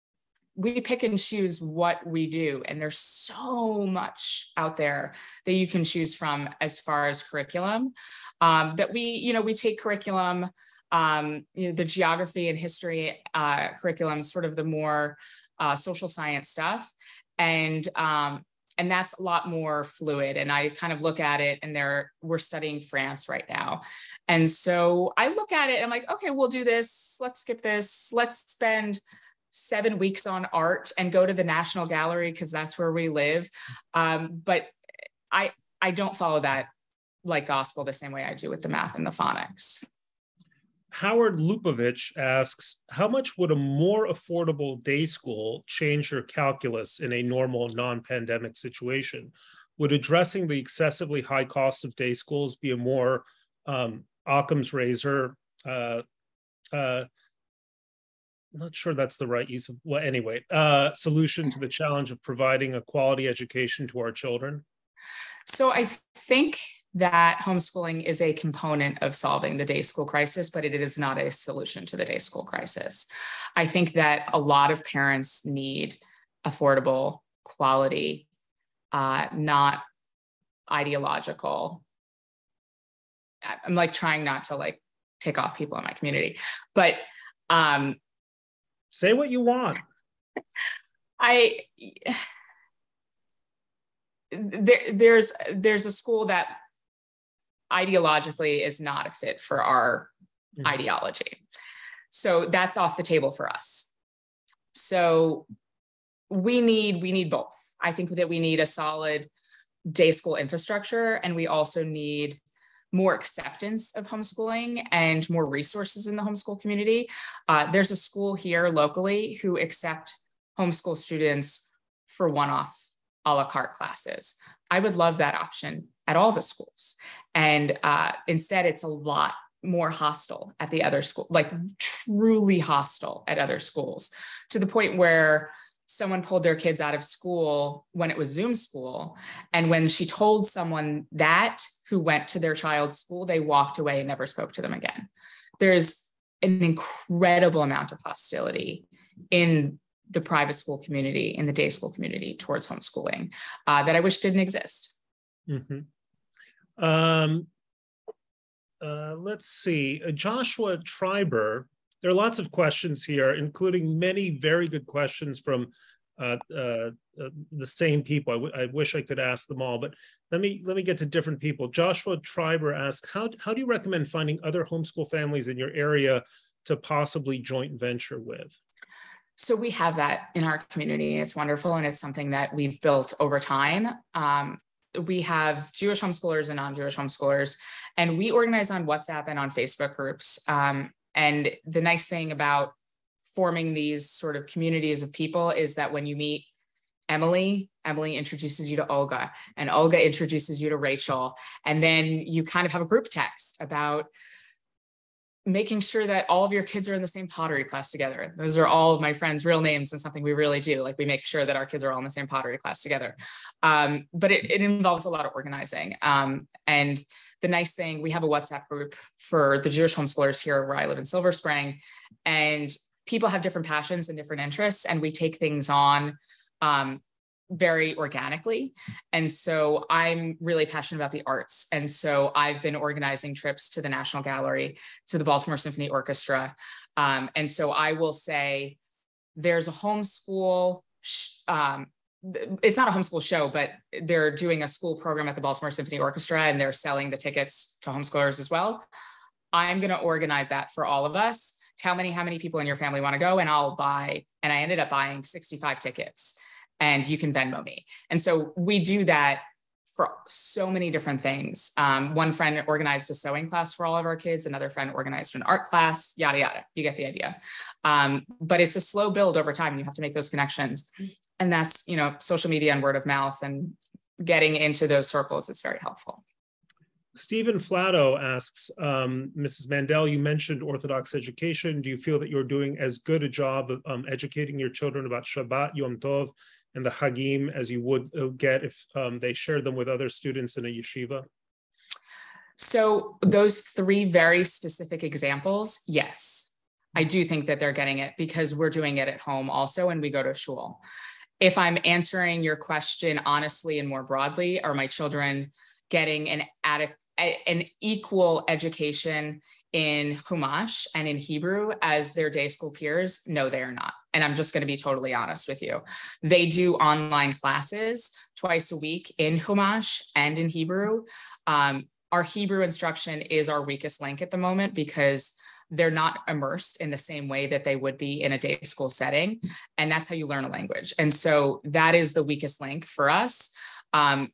we pick and choose what we do, and there's so much out there that you can choose from as far as curriculum. Um, that we, you know, we take curriculum, um, you know, the geography and history uh, curriculum, sort of the more uh, social science stuff, and um, and that's a lot more fluid. And i kind of look at it and there we're studying france right now. And so i look at it and i'm like okay we'll do this. Let's skip this. Let's spend seven weeks on art and go to the national gallery because that's where we live. Um, but i i don't follow that like gospel the same way i do with the math and the phonics Howard Lupovich asks, how much would a more affordable day school change your calculus in a normal non-pandemic situation? Would addressing the excessively high cost of day schools be a more um, Occam's razor? Uh, uh, not sure that's the right use of, well, anyway, uh, solution to the challenge of providing a quality education to our children? So I think that homeschooling is a component of solving the day school crisis, but it is not a solution to the day school crisis. I think that a lot of parents need affordable, quality, uh, not ideological. I'm like trying not to like take off people in my community, but um, say what you want. I there, there's there's a school that ideologically is not a fit for our mm-hmm. ideology. So that's off the table for us. So we need we need both. I think that we need a solid day school infrastructure and we also need more acceptance of homeschooling and more resources in the homeschool community. Uh, there's a school here locally who accept homeschool students for one-off a la carte classes. I would love that option at all the schools. And uh, instead, it's a lot more hostile at the other school, like truly hostile at other schools, to the point where someone pulled their kids out of school when it was Zoom school. And when she told someone that who went to their child's school, they walked away and never spoke to them again. There's an incredible amount of hostility in the private school community, in the day school community towards homeschooling uh, that I wish didn't exist. Mm-hmm. Um, uh, let's see, uh, Joshua Triber. There are lots of questions here, including many very good questions from uh, uh, uh the same people. I, w- I wish I could ask them all, but let me let me get to different people. Joshua Triber asks, how how do you recommend finding other homeschool families in your area to possibly joint venture with? So we have that in our community. It's wonderful, and it's something that we've built over time. Um, we have Jewish homeschoolers and non-Jewish homeschoolers, and we organize on WhatsApp and on Facebook groups. Um, and the nice thing about forming these sort of communities of people is that when you meet Emily, Emily introduces you to Olga, and Olga introduces you to Rachel, and then you kind of have a group text about making sure that all of your kids are in the same pottery class together. Those are all of my friends' real names and something we really do. Like we make sure that our kids are all in the same pottery class together. Um, but it, it, involves a lot of organizing. Um, and the nice thing, we have a WhatsApp group for the Jewish homeschoolers here where I live in Silver Spring. And people have different passions and different interests, and we take things on um, very organically. And so I'm really passionate about the arts. And so I've been organizing trips to the National Gallery, to the Baltimore Symphony Orchestra. Um, and so I will say there's a homeschool, um, it's not a homeschool show, but they're doing a school program at the Baltimore Symphony Orchestra and they're selling the tickets to homeschoolers as well. I'm going to organize that for all of us. Tell me how many people in your family want to go, and I'll buy. And I ended up buying 65 tickets and you can Venmo me. And so we do that for so many different things. Um, one friend organized a sewing class for all of our kids, another friend organized an art class, yada, yada. You get the idea. Um, but it's a slow build over time. And you have to make those connections. and that's you know social media and word of mouth and getting into those circles is very helpful Stephen Flatto asks, um, Mrs. Mandel, you mentioned Orthodox education. Do you feel that you're doing as good a job of um, educating your children about Shabbat, Yom Tov, and the Hagim as you would uh, get if um, they shared them with other students in a yeshiva? So, those three very specific examples, yes, I do think that they're getting it because we're doing it at home also, and we go to shul. If I'm answering your question honestly and more broadly, are my children getting an adequate an equal education in Humash and in Hebrew as their day school peers? No, they are not. And I'm just going to be totally honest with you. They do online classes twice a week in Chumash and in Hebrew. Um, our Hebrew instruction is our weakest link at the moment because they're not immersed in the same way that they would be in a day school setting. And that's how you learn a language. And so that is the weakest link for us. Um,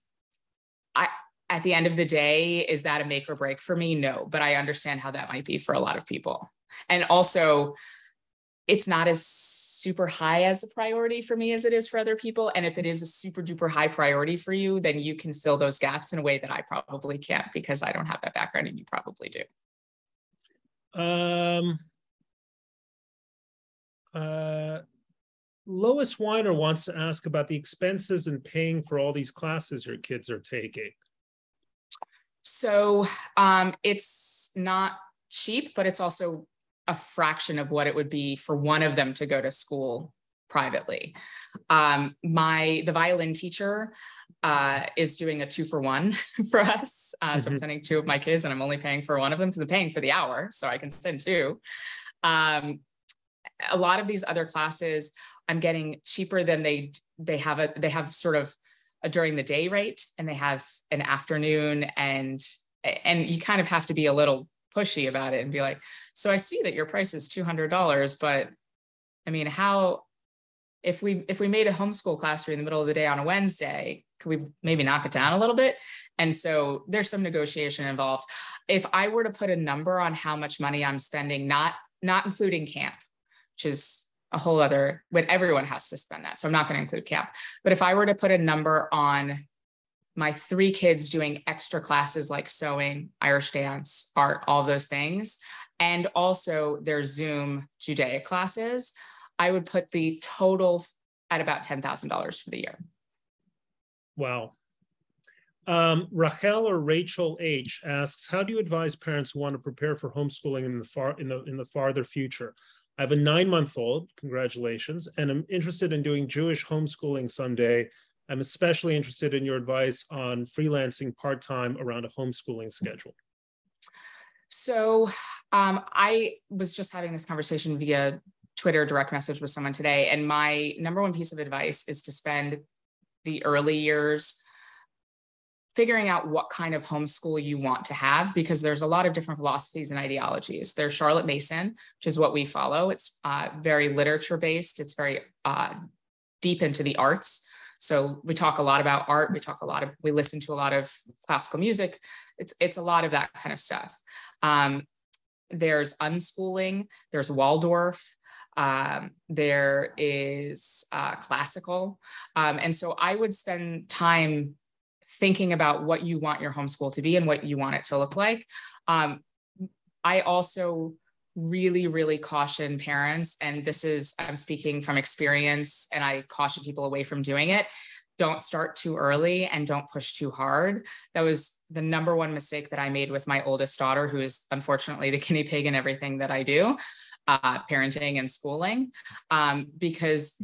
I, at the end of the day, is that a make or break for me? No, but I understand how that might be for a lot of people. And also, it's not as super high as a priority for me as it is for other people. And if it is a super duper high priority for you, then you can fill those gaps in a way that I probably can't because I don't have that background and you probably do. Um, uh, Lois Weiner wants to ask about the expenses and paying for all these classes your kids are taking. So um, it's not cheap, but it's also a fraction of what it would be for one of them to go to school privately. Um, my the violin teacher uh, is doing a two for one for us. Uh, mm-hmm. So I'm mm-hmm. sending two of my kids, and I'm only paying for one of them because I'm paying for the hour, so I can send two. Um, a lot of these other classes, I'm getting cheaper than they they have a they have sort of a during the day rate, and they have an afternoon and and you kind of have to be a little pushy about it and be like, so I see that your price is $200, but I mean, how, if we, if we made a homeschool class during the middle of the day on a Wednesday, could we maybe knock it down a little bit? And so there's some negotiation involved. If I were to put a number on how much money I'm spending, not, not including camp, which is a whole other, but everyone has to spend that. So I'm not going to include camp. But if I were to put a number on my three kids doing extra classes like sewing, Irish dance, art, all those things, and also their Zoom Judaic classes, I would put the total at about $10,000 for the year. Wow. Um, Rachel or Rachel H asks, how do you advise parents who want to prepare for homeschooling in the far in the in the farther future? I have a nine month old, congratulations, and I'm interested in doing Jewish homeschooling someday I'm especially interested in your advice on freelancing part time around a homeschooling schedule. So, um, I was just having this conversation via Twitter direct message with someone today, and my number one piece of advice is to spend the early years figuring out what kind of homeschool you want to have because there's a lot of different philosophies and ideologies. There's Charlotte Mason, which is what we follow. It's uh, very literature based. It's very uh, deep into the arts. So we talk a lot about art. We talk a lot of, we listen to a lot of classical music. It's, it's a lot of that kind of stuff. Um, there's unschooling, there's Waldorf, um, there is uh, classical. Um, and so I would spend time thinking about what you want your homeschool to be and what you want it to look like. Um, I also really, really caution parents, and this is, I'm speaking from experience, and I caution people away from doing it. Don't start too early and don't push too hard. That was the number one mistake that I made with my oldest daughter, who is unfortunately the guinea pig in everything that I do, uh, parenting and schooling, um, because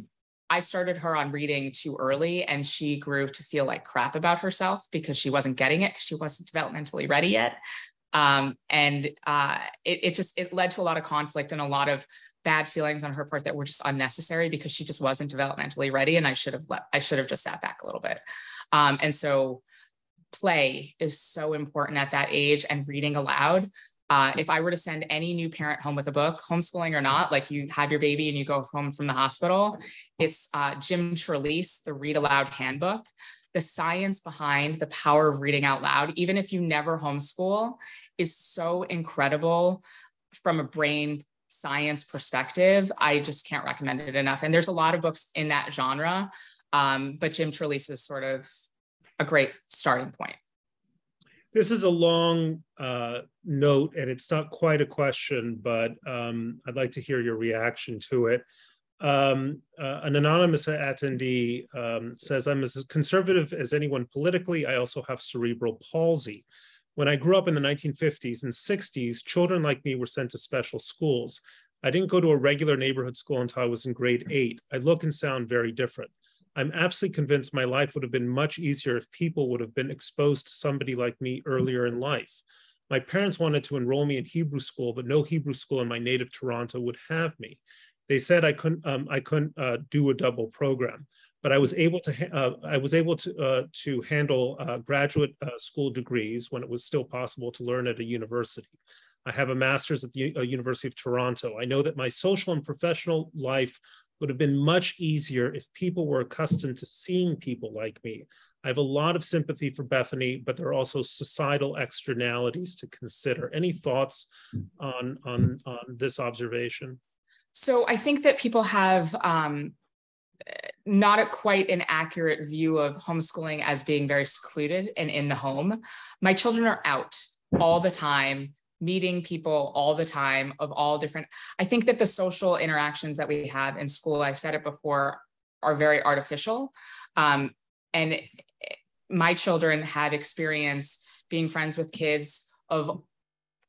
I started her on reading too early and she grew to feel like crap about herself because she wasn't getting it because she wasn't developmentally ready yet. Um, and uh, it, it just it led to a lot of conflict and a lot of bad feelings on her part that were just unnecessary because she just wasn't developmentally ready and i should have let i should have just sat back a little bit um, and so play is so important at that age and reading aloud uh, if I were to send any new parent home with a book, homeschooling or not, like you have your baby and you go home from the hospital, it's uh, Jim Trelease, the Read Aloud Handbook. The science behind the power of reading out loud, even if you never homeschool, is so incredible from a brain science perspective, I just can't recommend it enough. And there's a lot of books in that genre, um, but Jim Trelease is sort of a great starting point. This is a long uh, note, and it's not quite a question, but um, I'd like to hear your reaction to it. Um, uh, an anonymous attendee um, says, I'm as conservative as anyone politically. I also have cerebral palsy. When I grew up in the 1950s and 60s, children like me were sent to special schools. I didn't go to a regular neighborhood school until I was in grade hmm. eight. I look and sound very different. I'm absolutely convinced my life would have been much easier if people would have been exposed to somebody like me earlier in life. My parents wanted to enroll me in Hebrew school, but no Hebrew school in my native Toronto would have me. They said I couldn't um, I couldn't uh, do a double program, but I was able to uh, I was able to uh, to handle uh, graduate uh, school degrees when it was still possible to learn at a university. I have a master's at the uh, University of Toronto. I know that my social and professional life would have been much easier if people were accustomed to seeing people like me. I have a lot of sympathy for Bethany, but there are also societal externalities to consider. Any thoughts on, on, on this observation? So I think that people have um, not a, quite an accurate view of homeschooling as being very secluded and in the home. My children are out all the time meeting people all the time of all different i think that the social interactions that we have in school i said it before are very artificial um, and my children have experience being friends with kids of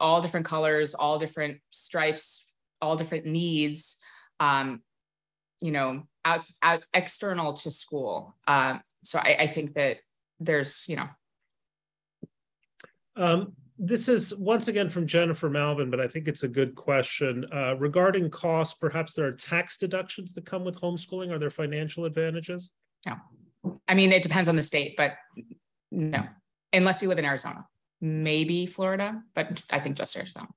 all different colors all different stripes all different needs um, you know out, out external to school um, so I, I think that there's you know um, this is once again from Jennifer Malvin, but I think it's a good question. Uh, regarding costs, perhaps there are tax deductions that come with homeschooling. Are there financial advantages? No. I mean, it depends on the state, but no, unless you live in Arizona, maybe Florida, but I think just Arizona.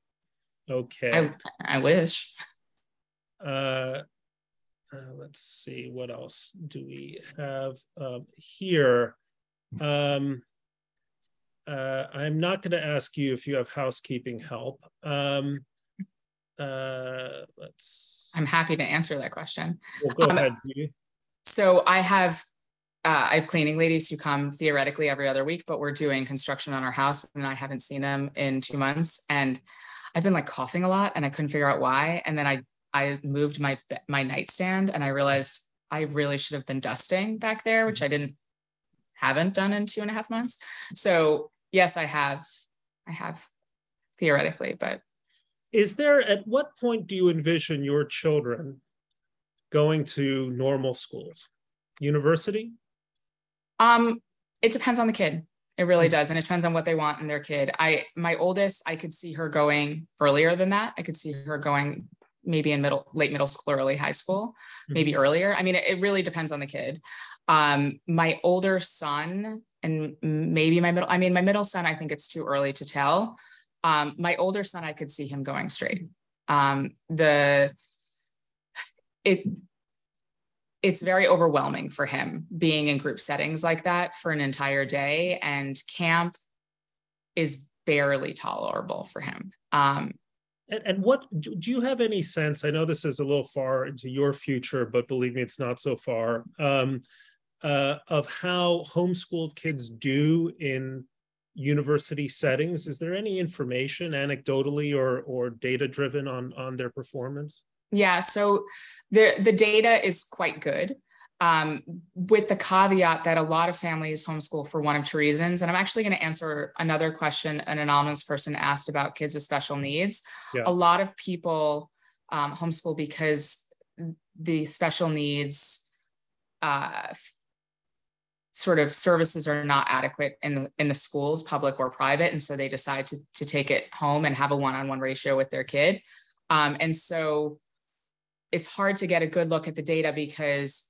Okay. I, I wish. Uh, uh, let's see, what else do we have um, here? Um, uh, I'm not going to ask you if you have housekeeping help. Um, uh, let's. I'm happy to answer that question. Well, go um, ahead. So I have uh, I have cleaning ladies who come theoretically every other week, but we're doing construction on our house, and I haven't seen them in two months, and I've been like coughing a lot, and I couldn't figure out why. And then I I moved my my nightstand, and I realized I really should have been dusting back there, which I didn't haven't done in two and a half months. So yes, I have, I have theoretically, but. Is there, at what point do you envision your children going to normal schools? University? Um, it depends on the kid. It really does. And it depends on what they want in their kid. I, my oldest, I could see her going earlier than that. I could see her going maybe in middle, late middle school, early high school, maybe mm-hmm. earlier. I mean, it, it really depends on the kid. Um, my older son, and maybe my middle, I mean, my middle son, I think it's too early to tell. Um, my older son, I could see him going straight. Um, the, it, it's very overwhelming for him being in group settings like that for an entire day and camp is barely tolerable for him um, and, and, what do you have any sense i know this is a little far into your future but believe me it's not so far um, uh, of how homeschooled kids do in university settings. Is there any information, anecdotally or or data driven, on on their performance? Yeah, so the the data is quite good. Um, with the caveat that a lot of families homeschool for one of two reasons. And I'm actually going to answer another question an anonymous person asked about kids with special needs. Yeah. A lot of people um, homeschool because the special needs uh, sort of services are not adequate in the in the schools public or private and so they decide to, to take it home and have a one-on-one ratio with their kid um, and so it's hard to get a good look at the data because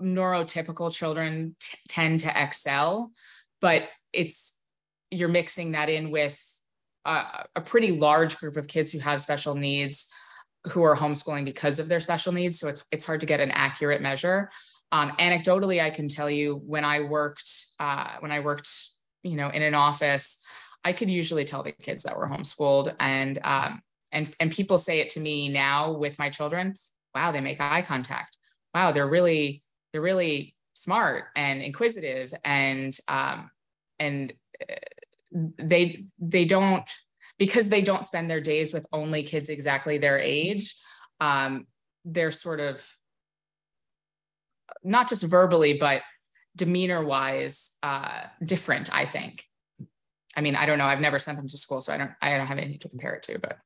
neurotypical children t- tend to excel but it's you're mixing that in with a, a pretty large group of kids who have special needs who are homeschooling because of their special needs. So it's it's hard to get an accurate measure. Um, anecdotally, I can tell you when I worked uh, when I worked, you know, in an office, I could usually tell the kids that were homeschooled, and um, and and people say it to me now with my children wow they make eye contact. Wow they're really they're really smart and inquisitive and um, and uh, they they don't because they don't spend their days with only kids exactly their age um, they're sort of not just verbally but demeanor wise uh, different i think. I mean i don't know. I've never sent them to school so i don't i don't have anything to compare it to but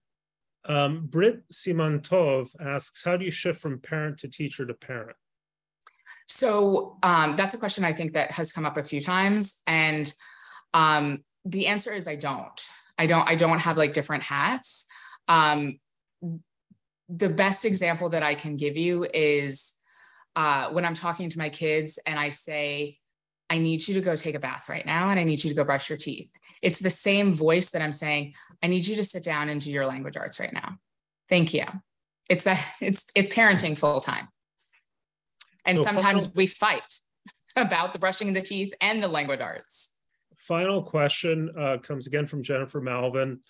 um, Brit Simantov asks, how do you shift from parent to teacher to parent? So um, that's a question I think that has come up a few times, and um, the answer is I don't. I don't. I don't have like different hats. Um, the best example that I can give you is uh, when I'm talking to my kids and I say, I need you to go take a bath right now and I need you to go brush your teeth. It's the same voice that I'm saying, I need you to sit down and do your language arts right now. Thank you. It's that it's it's parenting full time. And so sometimes final, we fight about the brushing of the teeth and the language arts. Final question uh, comes again from Jennifer Malvin.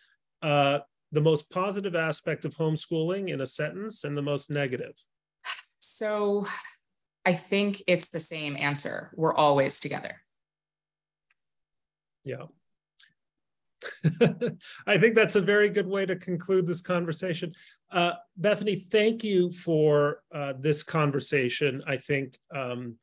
Uh, the most positive aspect of homeschooling in a sentence and the most negative? So I think it's the same answer. We're always together. Yeah. I think that's a very good way to conclude this conversation. Uh, Bethany, thank you for uh, this conversation. I think um,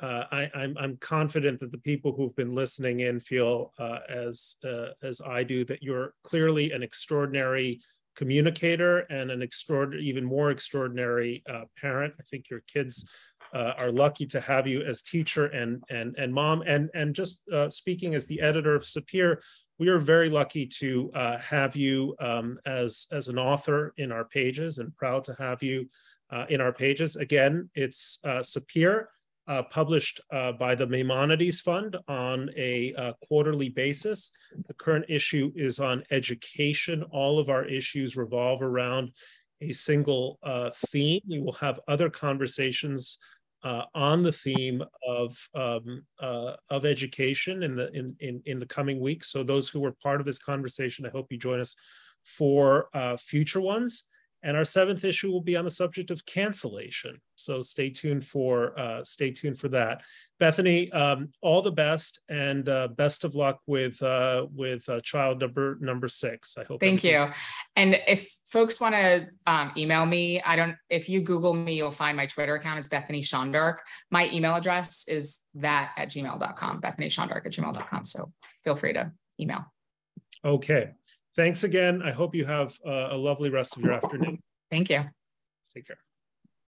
uh, I, am confident that the people who've been listening in feel uh, as uh, as I do that you're clearly an extraordinary communicator and an extraordinary, even more extraordinary uh, parent. I think your kids are lucky to have you as teacher and and and mom. And and just speaking as the editor of Sapir, we are very lucky to uh, have you um, as, as an author in our pages and proud to have you uh, in our pages. Again, it's uh, Sapir, uh, published uh, by the Maimonides Fund on a uh, quarterly basis. The current issue is on education. All of our issues revolve around a single theme. We will have other conversations uh, on the theme of um, uh, of education in the in, in in the coming weeks. So those who were part of this conversation, I hope you join us for uh, future ones. And our seventh issue will be on the subject of cancellation. So stay tuned for uh, stay tuned for that. Bethany, um, all the best and uh, best of luck with uh, with uh, child number number six. I hope. Thank you. And if folks want to um, email me, I don't. If you Google me, you'll find my Twitter account. It's Bethany Shondark. My email address is that at gmail.com. Bethany Shondark at gmail.com. So feel free to email. Okay. Thanks again. I hope you have uh, a lovely rest of your afternoon. Thank you. Take care.